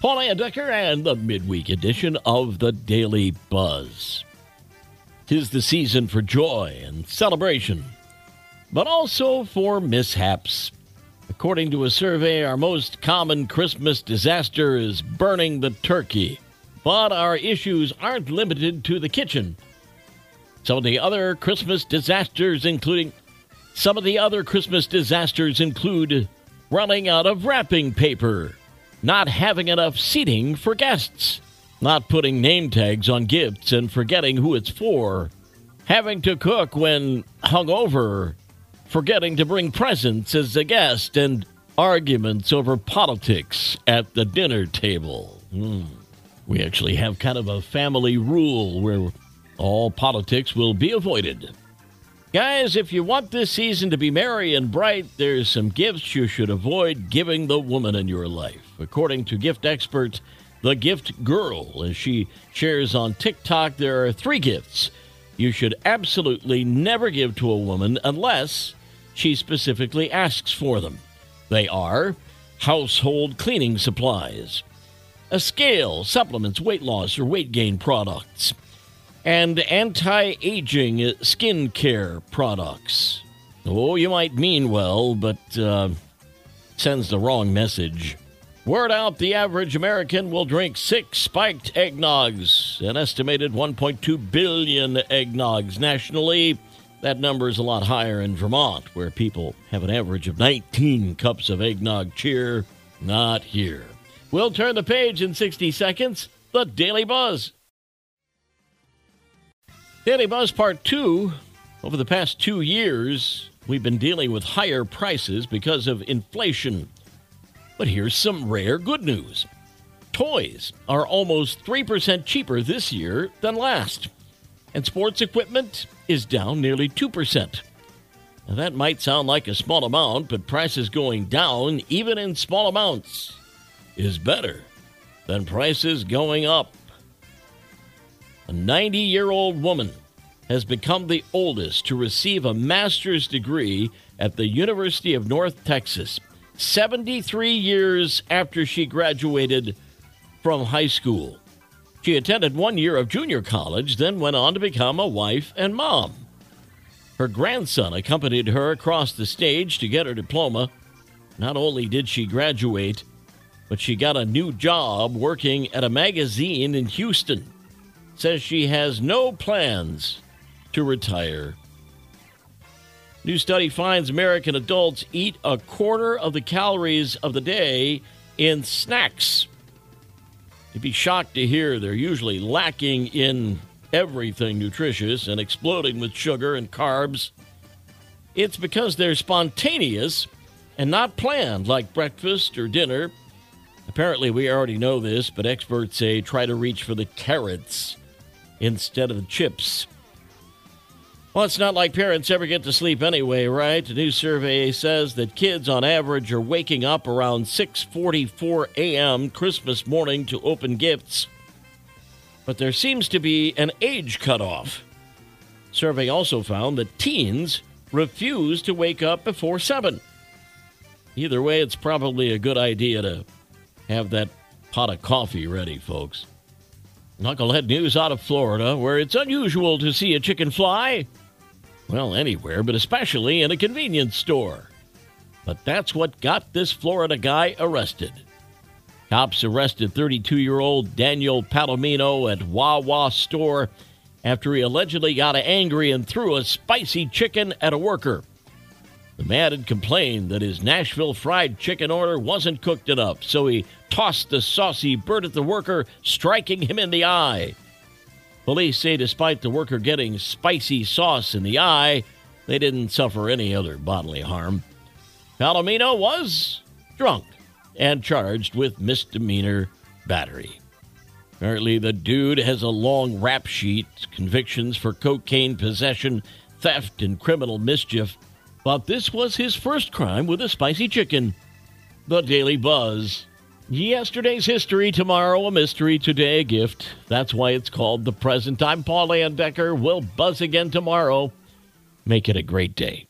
Paul Decker and the midweek edition of the Daily Buzz. Tis the season for joy and celebration, but also for mishaps. According to a survey, our most common Christmas disaster is burning the turkey. But our issues aren't limited to the kitchen. Some of the other Christmas disasters, including some of the other Christmas disasters, include running out of wrapping paper, not having enough seating for guests, not putting name tags on gifts and forgetting who it's for, having to cook when hungover, forgetting to bring presents as a guest, and arguments over politics at the dinner table. Hmm. We actually have kind of a family rule where all politics will be avoided. Guys, if you want this season to be merry and bright, there's some gifts you should avoid giving the woman in your life. According to gift expert The Gift Girl, as she shares on TikTok, there are three gifts you should absolutely never give to a woman unless she specifically asks for them. They are household cleaning supplies, a scale, supplements, weight loss, or weight gain products and anti aging skincare products. Oh, you might mean well, but uh, sends the wrong message. Word out the average American will drink six spiked eggnogs, an estimated 1.2 billion eggnogs nationally. That number is a lot higher in Vermont, where people have an average of 19 cups of eggnog cheer. Not here. We'll turn the page in 60 seconds. The Daily Buzz. Daily Buzz Part 2. Over the past two years, we've been dealing with higher prices because of inflation. But here's some rare good news toys are almost 3% cheaper this year than last, and sports equipment is down nearly 2%. Now, that might sound like a small amount, but prices going down, even in small amounts, is better than prices going up. A 90 year old woman has become the oldest to receive a master's degree at the University of North Texas, 73 years after she graduated from high school. She attended one year of junior college, then went on to become a wife and mom. Her grandson accompanied her across the stage to get her diploma. Not only did she graduate, but she got a new job working at a magazine in Houston says she has no plans to retire. New study finds American adults eat a quarter of the calories of the day in snacks. You'd be shocked to hear they're usually lacking in everything nutritious and exploding with sugar and carbs. It's because they're spontaneous and not planned, like breakfast or dinner. Apparently, we already know this, but experts say try to reach for the carrots instead of the chips. Well, it's not like parents ever get to sleep anyway, right? A new survey says that kids on average are waking up around 6:44 a.m. Christmas morning to open gifts. But there seems to be an age cutoff. Survey also found that teens refuse to wake up before 7. Either way, it's probably a good idea to have that pot of coffee ready, folks. Knucklehead news out of Florida, where it's unusual to see a chicken fly. Well, anywhere, but especially in a convenience store. But that's what got this Florida guy arrested. Cops arrested 32 year old Daniel Palomino at Wawa store after he allegedly got angry and threw a spicy chicken at a worker. The man had complained that his Nashville fried chicken order wasn't cooked enough, so he tossed the saucy bird at the worker, striking him in the eye. Police say despite the worker getting spicy sauce in the eye, they didn't suffer any other bodily harm. Palomino was drunk and charged with misdemeanor battery. Apparently, the dude has a long rap sheet, convictions for cocaine possession, theft, and criminal mischief. But this was his first crime with a spicy chicken. The Daily Buzz. Yesterday's history, tomorrow a mystery, today a gift. That's why it's called the present. I'm Paul Layendecker. We'll buzz again tomorrow. Make it a great day.